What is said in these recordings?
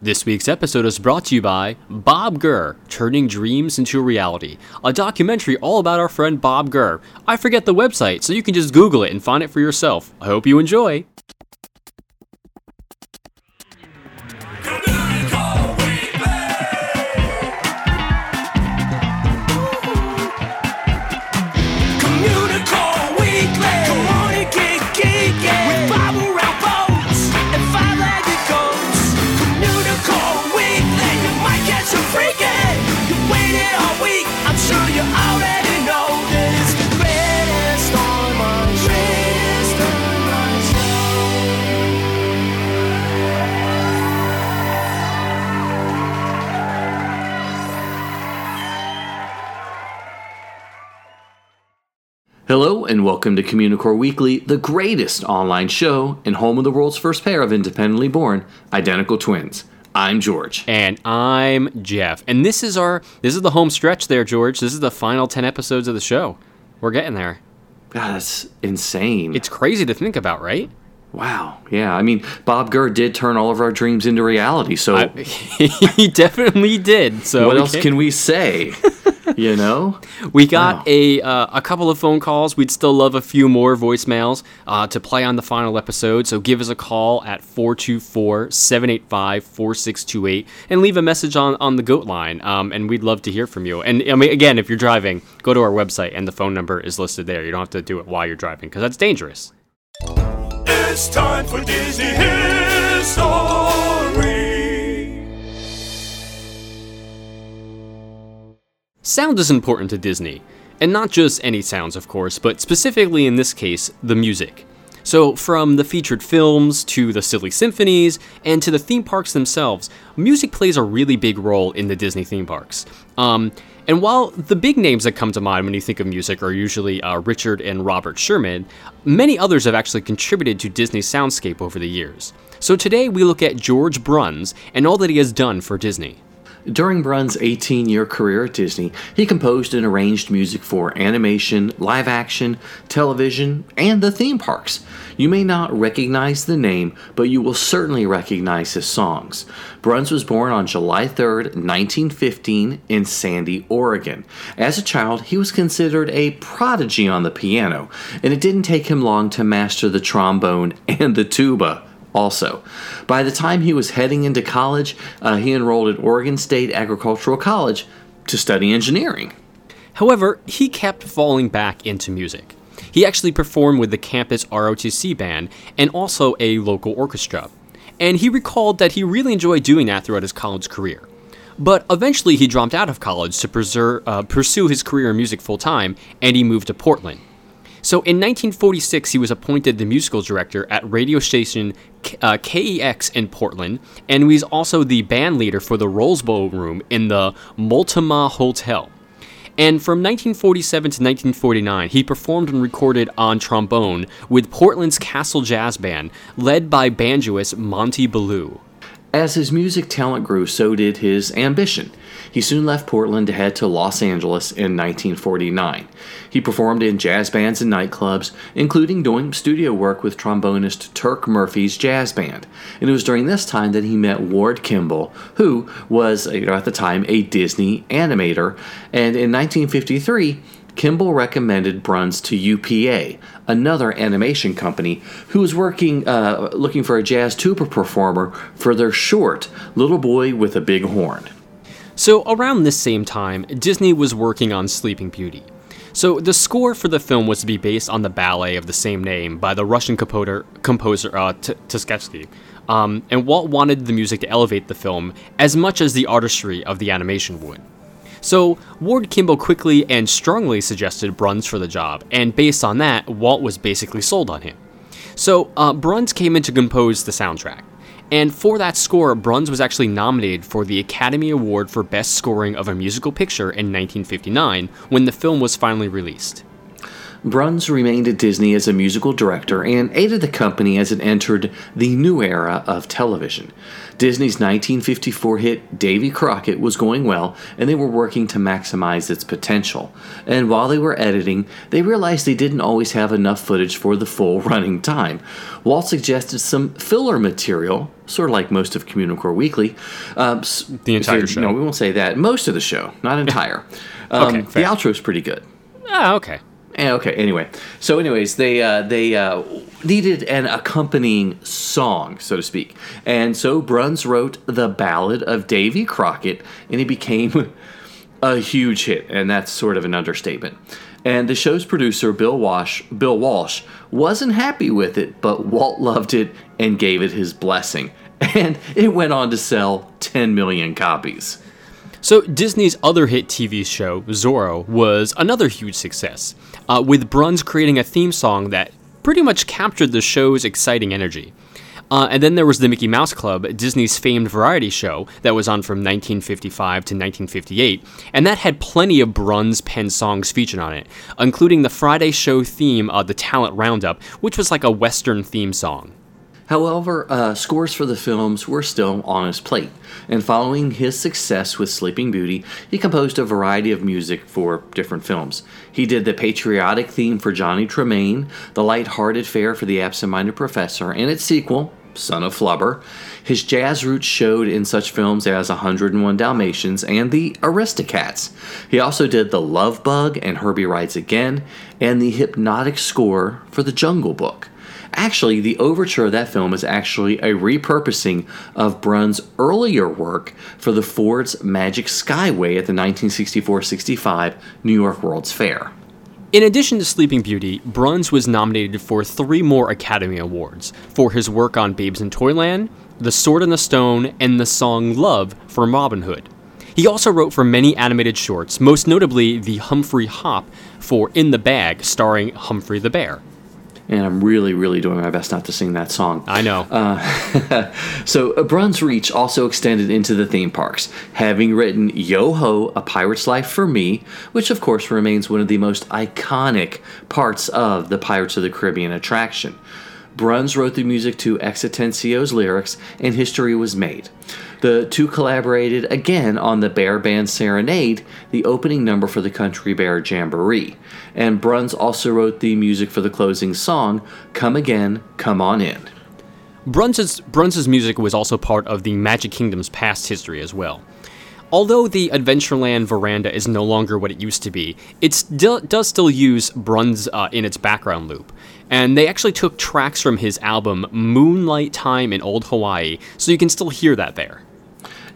This week's episode is brought to you by Bob Gurr, Turning Dreams into Reality, a documentary all about our friend Bob Gurr. I forget the website, so you can just Google it and find it for yourself. I hope you enjoy. Hello and welcome to Communicore Weekly, the greatest online show and home of the world's first pair of independently born identical twins. I'm George. And I'm Jeff. And this is our this is the home stretch there, George. This is the final 10 episodes of the show. We're getting there. God, that's insane. It's crazy to think about, right? wow. Yeah, I mean, Bob Gurr did turn all of our dreams into reality. So I- he definitely did. So what else can we say? you know? We got Wow. a uh, a couple of phone calls. We'd still love a few more voicemails uh, to play on the final episode. So give us a call at 424-785-4628 and leave a message on, on the GOAT line. Um, and we'd love to hear from you. And I mean, again, if you're driving, go to our website and the phone number is listed there. You don't have to do it while you're driving because that's dangerous. It's time for Disney History. Sound is important to Disney, and not just any sounds, of course, but specifically in this case, the music. So, from the featured films to the silly symphonies and to the theme parks themselves, music plays a really big role in the Disney theme parks. Um, and while the big names that come to mind when you think of music are usually uh, Richard and Robert Sherman, many others have actually contributed to Disney's soundscape over the years. So today we look at George Bruns and all that he has done for Disney. During Brun's 18 year career at Disney, he composed and arranged music for animation, live action, television, and the theme parks. You may not recognize the name, but you will certainly recognize his songs. Bruns was born on July 3, 1915, in Sandy, Oregon. As a child, he was considered a prodigy on the piano, and it didn't take him long to master the trombone and the tuba also. By the time he was heading into college, uh, he enrolled at Oregon State Agricultural College to study engineering. However, he kept falling back into music. He actually performed with the campus ROTC band and also a local orchestra. And he recalled that he really enjoyed doing that throughout his college career. But eventually he dropped out of college to preser- uh, pursue his career in music full time, and he moved to Portland. So in 1946, he was appointed the musical director at radio station uh, KEX in Portland, and he was also the band leader for the Rolls Bowl Room in the Multnomah Hotel. And from 1947 to 1949, he performed and recorded on trombone with Portland's Castle Jazz Band, led by banjoist Monte Ballou. As his music talent grew, so did his ambition. He soon left Portland to head to Los Angeles in 1949. He performed in jazz bands and nightclubs, including doing studio work with trombonist Turk Murphy's jazz band. And it was during this time that he met Ward Kimball, who was, you know, at the time a Disney animator. And in 1953, Kimball recommended Bruns to UPA, another animation company, who was working, uh, looking for a jazz tuba performer for their short, Little Boy with a Big Horn. So, around this same time, Disney was working on Sleeping Beauty. So, the score for the film was to be based on the ballet of the same name by the Russian composer, composer uh, T- Tchaikovsky. Um, and Walt wanted the music to elevate the film as much as the artistry of the animation would. So, Ward Kimball quickly and strongly suggested Bruns for the job, and based on that, Walt was basically sold on him. So, uh, Bruns came in to compose the soundtrack. And for that score, Bruns was actually nominated for the Academy Award for Best Scoring of a Musical Picture in 1959 when the film was finally released. Bruns remained at Disney as a musical director and aided the company as it entered the new era of television. Disney's 1954 hit Davy Crockett was going well, and they were working to maximize its potential. And while they were editing, they realized they didn't always have enough footage for the full running time. Walt suggested some filler material sort of like most of Communicore Weekly. Um, The entire so, show. No, we won't say that. Most of the show, not entire. Um, Okay, the outro is pretty good. Ah, okay. Eh, okay. Anyway, so anyways, they uh, they uh, needed an accompanying song, so to speak, and so Bruns wrote the Ballad of Davy Crockett, and it became a huge hit, and that's sort of an understatement. And the show's producer, Bill Walsh, Bill Walsh, wasn't happy with it, but Walt loved it and gave it his blessing, and it went on to sell 10 million copies. So Disney's other hit TV show, Zorro, was another huge success, uh, with Bruns creating a theme song that pretty much captured the show's exciting energy. Uh, and then there was the Mickey Mouse Club, Disney's famed variety show that was on from 1955 to 1958, and that had plenty of Bruns pen songs featured on it, including the Friday show theme, uh, the Talent Roundup, which was like a Western theme song. However, uh, scores for the films were still on his plate, and following his success with Sleeping Beauty, he composed a variety of music for different films. He did the patriotic theme for Johnny Tremain, the light-hearted fare for The Absent-Minded Professor, and its sequel, Son of Flubber. His jazz roots showed in such films as 101 Dalmatians and The Aristocats. He also did The Love Bug and Herbie Rides Again, and the hypnotic score for The Jungle Book. Actually, the overture of that film is actually a repurposing of Brun's earlier work for the Ford's Magic Skyway at the 1964 65 New York World's Fair. In addition to Sleeping Beauty, Bruns was nominated for three more Academy Awards for his work on Babes in Toyland, The Sword in the Stone, and the song Love from Robin Hood. He also wrote for many animated shorts, most notably the Humphrey Hop for In the Bag, starring Humphrey the Bear. And I'm really, really doing my best not to sing that song. I know. So, uh, Brun's reach also extended into the theme parks, having written Yo Ho, A Pirate's Life for Me, which of course remains one of the most iconic parts of the Pirates of the Caribbean attraction. Bruns wrote the music to X Atencio's lyrics, and history was made. The two collaborated again on the Bear Band Serenade, the opening number for the Country Bear Jamboree. And Bruns also wrote the music for the closing song, Come Again, Come On In. Bruns's, Bruns's music was also part of the Magic Kingdom's past history as well. Although the Adventureland veranda is no longer what it used to be, it still, does still use Bruns uh, in its background loop. And they actually took tracks from his album Moonlight Time in Old Hawaii, so you can still hear that there.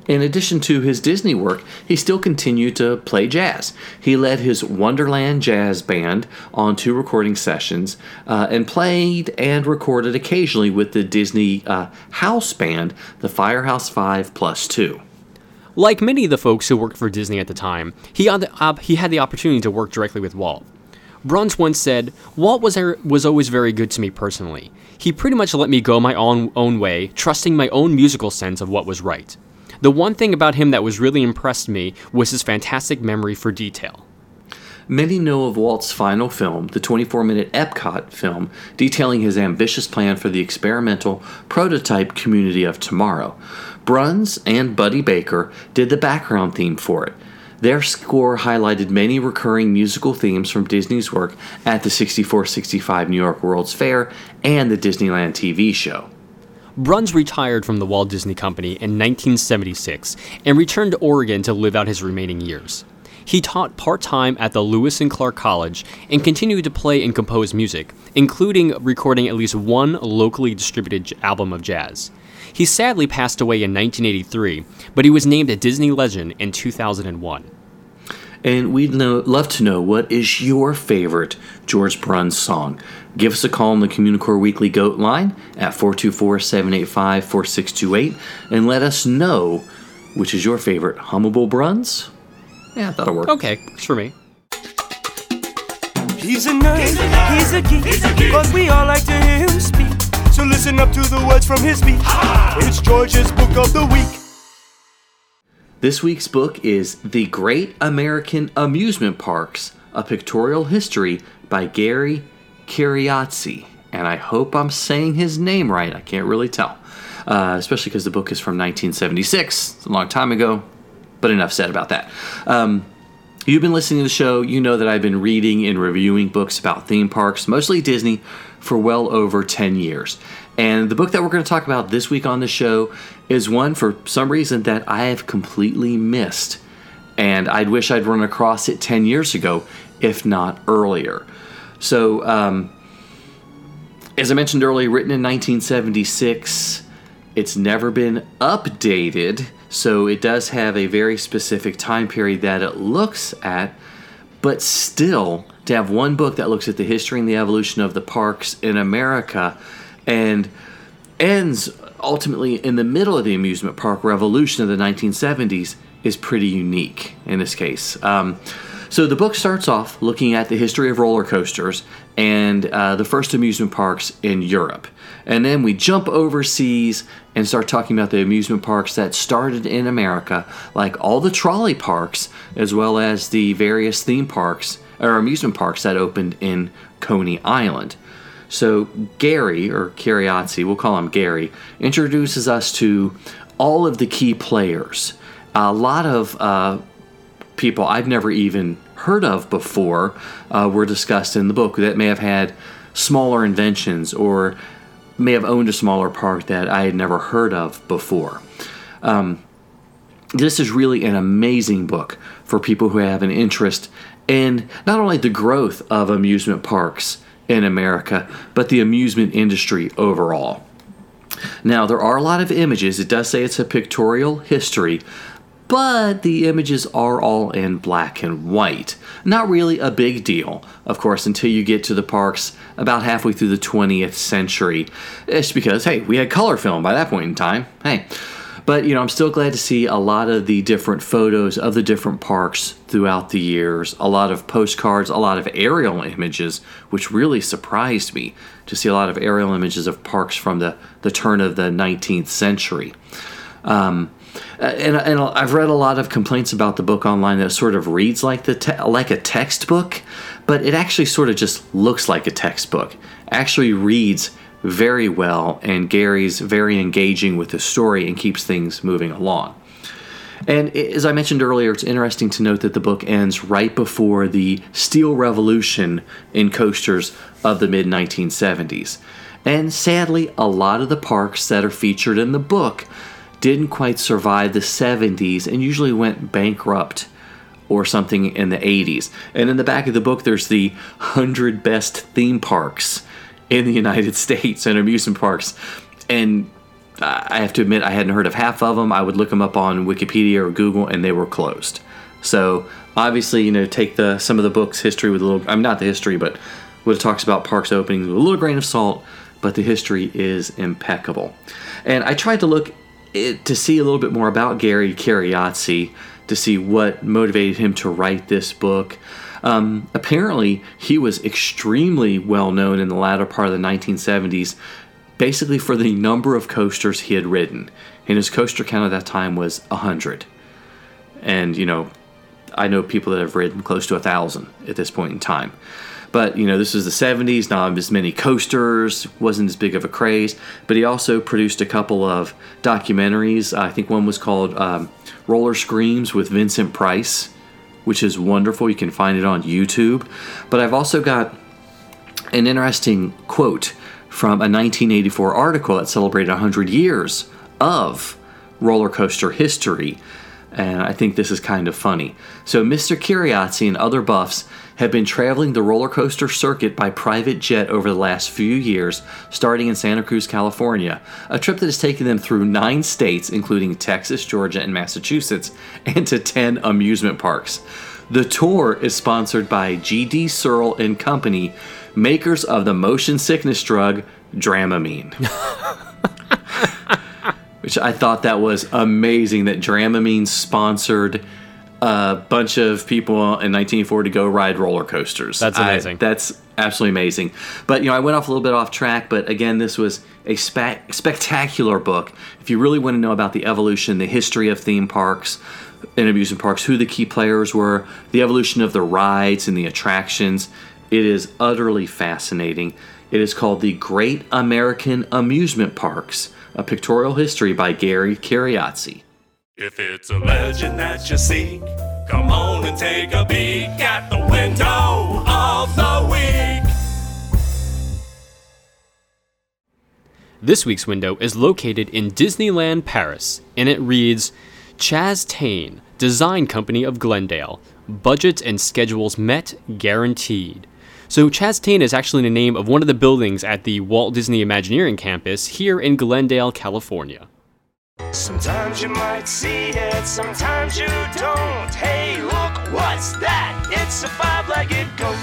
In addition to his Disney work, he still continued to play jazz. He led his Wonderland Jazz Band on two recording sessions uh, and played and recorded occasionally with the Disney uh, house band, the Firehouse 5 Plus 2. Like many of the folks who worked for Disney at the time, he had the, op- he had the opportunity to work directly with Walt. Bruns once said, Walt was, er- was always very good to me personally. He pretty much let me go my own, own way, trusting my own musical sense of what was right. The one thing about him that was really impressed me was his fantastic memory for detail. Many know of Walt's final film, the 24 minute Epcot film, detailing his ambitious plan for the experimental prototype community of tomorrow. Bruns and Buddy Baker did the background theme for it. Their score highlighted many recurring musical themes from Disney's work at the 64 65 New York World's Fair and the Disneyland TV show. Bruns retired from the Walt Disney Company in 1976 and returned to Oregon to live out his remaining years. He taught part time at the Lewis and Clark College and continued to play and compose music, including recording at least one locally distributed album of jazz. He sadly passed away in 1983, but he was named a Disney legend in 2001. And we'd know, love to know what is your favorite George Bruns song. Give us a call on the Communicore Weekly Goat line at 424 785 4628 and let us know which is your favorite Hummable Bruns. Yeah, that'll work. Okay, works for me. He's a nerd, he's a geek, but we all like to hear him speak. So listen up to the words from his speech. It's George's Book of the Week. This week's book is The Great American Amusement Parks A Pictorial History by Gary Kyriazi. And I hope I'm saying his name right. I can't really tell. Uh, especially because the book is from 1976. It's a long time ago. But enough said about that. Um, You've been listening to the show, you know that I've been reading and reviewing books about theme parks, mostly Disney, for well over 10 years. And the book that we're going to talk about this week on the show is one for some reason that I have completely missed. And I'd wish I'd run across it 10 years ago, if not earlier. So, um, as I mentioned earlier, written in 1976, it's never been updated, so it does have a very specific time period that it looks at, but still, to have one book that looks at the history and the evolution of the parks in America and ends ultimately in the middle of the amusement park revolution of the 1970s is pretty unique in this case. Um, so the book starts off looking at the history of roller coasters and uh, the first amusement parks in Europe. And then we jump overseas and start talking about the amusement parks that started in America, like all the trolley parks, as well as the various theme parks or amusement parks that opened in Coney Island. So Gary, or Kyriazi, we'll call him Gary, introduces us to all of the key players. A lot of uh, people I've never even heard of before uh, were discussed in the book that may have had smaller inventions or may have owned a smaller park that I had never heard of before. Um, this is really an amazing book for people who have an interest in not only the growth of amusement parks in America, but the amusement industry overall. Now, there are a lot of images. It does say it's a pictorial history, but the images are all in black and white. Not really a big deal, of course, until you get to the parks about halfway through the 20th century. It's because, hey, we had color film by that point in time. Hey. But, you know, I'm still glad to see a lot of the different photos of the different parks throughout the years, a lot of postcards, a lot of aerial images, which really surprised me to see a lot of aerial images of parks from the, the turn of the 19th century. Um, and, and I've read a lot of complaints about the book online that sort of reads like the te- like a textbook, but it actually sort of just looks like a textbook. Actually reads very well, and Gary's very engaging with the story and keeps things moving along. And as I mentioned earlier, it's interesting to note that the book ends right before the steel revolution in coasters of the mid 1970s. And sadly, a lot of the parks that are featured in the book didn't quite survive the 70s and usually went bankrupt or something in the 80s. And in the back of the book, there's the 100 best theme parks in the United States and amusement parks. And I have to admit, I hadn't heard of half of them. I would look them up on Wikipedia or Google, and they were closed. So obviously, you know, take the some of the book's history with a little. I'm not the history, but what it talks about parks openings with a little grain of salt. But the history is impeccable. And I tried to look it, to see a little bit more about Gary Kyriazi to see what motivated him to write this book. Um, apparently, he was extremely well known in the latter part of the 1970s, basically for the number of coasters he had ridden. And his coaster count at that time was 100. And, you know, I know people that have ridden close to a 1,000 at this point in time. But, you know, this was the 70s, not as many coasters, wasn't as big of a craze. But he also produced a couple of documentaries. I think one was called um, Roller Screams with Vincent Price which is wonderful. You can find it on YouTube. But I've also got an interesting quote from a 1984 article that celebrated 100 years of roller coaster history. And I think this is kind of funny. So, Mr. Kyriazi and other buffs have been traveling the roller coaster circuit by private jet over the last few years, starting in Santa Cruz, California, a trip that has taken them through nine states, including Texas, Georgia, and Massachusetts, and to 10 amusement parks. The tour is sponsored by GD Searle and Company, makers of the motion sickness drug Dramamine. Which I thought that was amazing that Dramamine sponsored a bunch of people in 1940 to go ride roller coasters. That's I- amazing. that's absolutely amazing. But you know, I went off a little bit off track. But again, this was a spe- spectacular book. If you really want to know about the evolution, the history of theme parks and amusement parks, who the key players were, the evolution of the rides and the attractions, it is utterly fascinating. It is called The Great American Amusement Parks: A Pictorial History by Gary Kyriazi. If it's a legend that you seek, come on and take a peek at the window of the week. This week's window is located in Disneyland Paris, and it reads Chastain, Design Company of Glendale. Budgets and schedules met, guaranteed. So, Chastain is actually the name of one of the buildings at the Walt Disney Imagineering campus here in Glendale, California. Sometimes you might see it, sometimes you don't. Hey, look, what's that? It's a five legged goat.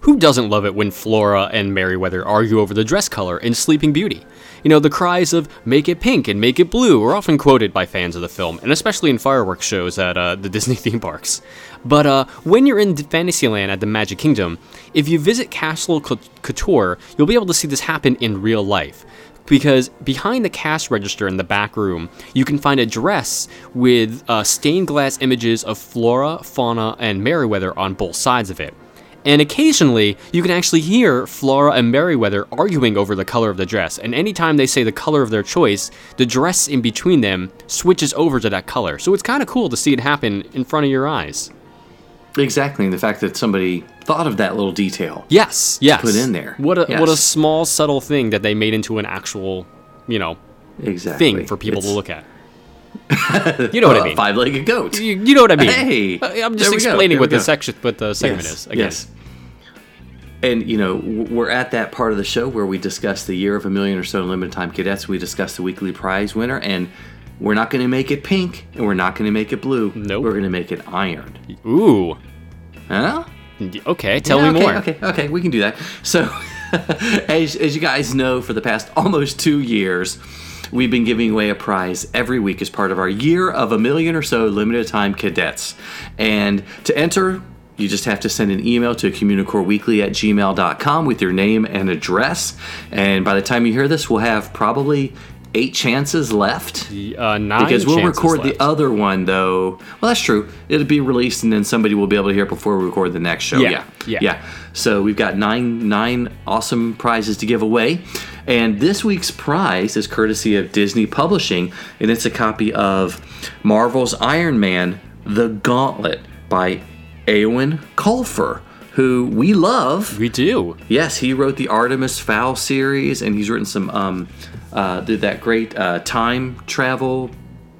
Who doesn't love it when Flora and Merryweather argue over the dress color in Sleeping Beauty? You know, the cries of make it pink and make it blue are often quoted by fans of the film, and especially in fireworks shows at uh, the Disney theme parks. But uh, when you're in Fantasyland at the Magic Kingdom, if you visit Castle Couture, you'll be able to see this happen in real life because behind the cash register in the back room, you can find a dress with uh, stained glass images of flora, fauna, and Merryweather on both sides of it. And occasionally, you can actually hear Flora and Merryweather arguing over the color of the dress. And anytime they say the color of their choice, the dress in between them switches over to that color. So it's kind of cool to see it happen in front of your eyes. Exactly, and the fact that somebody thought of that little detail. Yes, yes. Put in there. What a Yes. what a small subtle thing that they made into an actual, you know, Exactly. thing for people It's, to look at. you know what I mean? Five-legged goat. You, you know what I mean? Hey, Uh, I'm just explaining what the section, what the segment yes, is. Again. Yes. And you know we're at that part of the show where we discuss the year of a million or so limited time cadets. We discuss the weekly prize winner, and we're not going to make it pink, and we're not going to make it blue. Nope. We're going to make it ironed. Ooh. Huh? Okay, tell Yeah, me okay, more. Okay, okay, we can do that. So, as, as you guys know, for the past almost two years, we've been giving away a prize every week as part of our year of a million or so limited time cadets. And to enter, you just have to send an email to communicoreweekly at gmail.com with your name and address. And by the time you hear this, we'll have probably eight chances left. Uh, nine Because we'll record left. the other one though. Well, that's true. It'll be released, and then somebody will be able to hear it before we record the next show. Yeah, Yeah, yeah. yeah. So we've got nine nine awesome prizes to give away, and this week's prize is courtesy of Disney Publishing, and it's a copy of Marvel's Iron Man: The Gauntlet by Eoin Colfer, who we love. We do. Yes, he wrote the Artemis Fowl series, and he's written some um, uh, did that great uh, time travel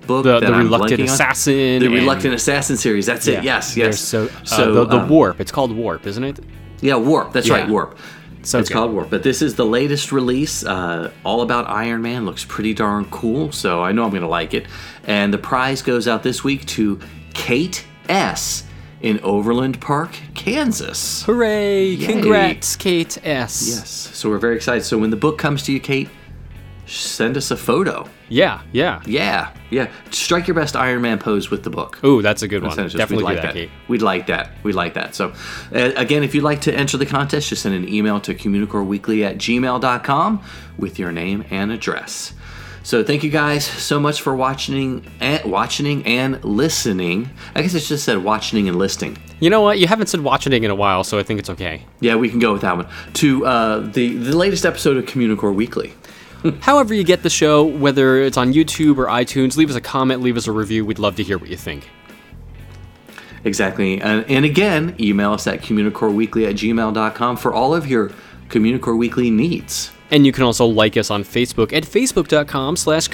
book. The, that the Reluctant. Assassin. The Reluctant Assassin series. That's yeah, it. Yes, yes. So, uh, the, the um, Warp. It's called Warp, isn't it? Yeah, Warp. That's right, Warp. So it's good. called Warp. But this is the latest release, uh, all about Iron Man. Looks pretty darn cool, so I know I'm going to like it. And the prize goes out this week to Kate S. in Overland Park, Kansas. Hooray! Yay. Congrats, Kate S. Yes, so we're very excited. So when the book comes to you, Kate, send us a photo. Yeah, yeah. Yeah, yeah. Strike your best Iron Man pose with the book. Ooh, that's a good one. Send it to us. Definitely like that, Kate. We'd like that. We'd like that. So, uh, again, if you'd like to enter the contest, just send an email to communicoreweekly at gmail.com with your name and address. So, thank you guys so much for watching and watching and listening. I guess it's just said watching and listening. You know what? You haven't said watching in a while, so I think it's okay. Yeah, we can go with that one. To uh, the the latest episode of Communicore Weekly. However, you get the show, whether it's on YouTube or iTunes, leave us a comment, leave us a review. We'd love to hear what you think. Exactly. And, and again, email us at communicoreweekly at gmail.com for all of your Communicore Weekly needs. And you can also like us on Facebook at facebook.com slash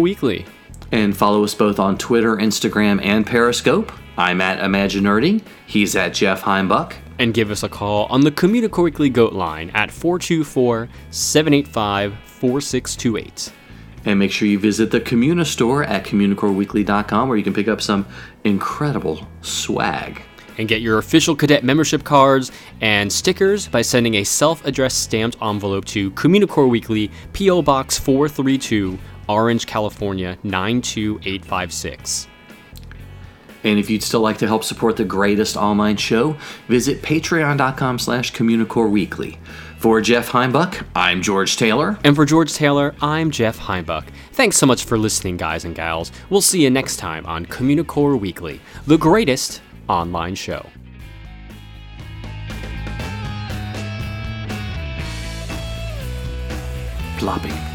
Weekly. And follow us both on Twitter, Instagram, and Periscope. I'm at Imaginerding. He's at Jeff Heimbuck. And give us a call on the Communicore Weekly Goat line at 424 785 4628. And make sure you visit the Communa store at communicoreweekly.com where you can pick up some incredible swag. And get your official cadet membership cards and stickers by sending a self addressed stamped envelope to Communicore Weekly, P.O. Box 432, Orange, California 92856. And if you'd still like to help support the greatest online show, visit patreon.com slash communicoreweekly. For Jeff Heimbuck, I'm George Taylor. And for George Taylor, I'm Jeff Heimbuck. Thanks so much for listening, guys and gals. We'll see you next time on Communicore Weekly, the greatest online show. Plopping.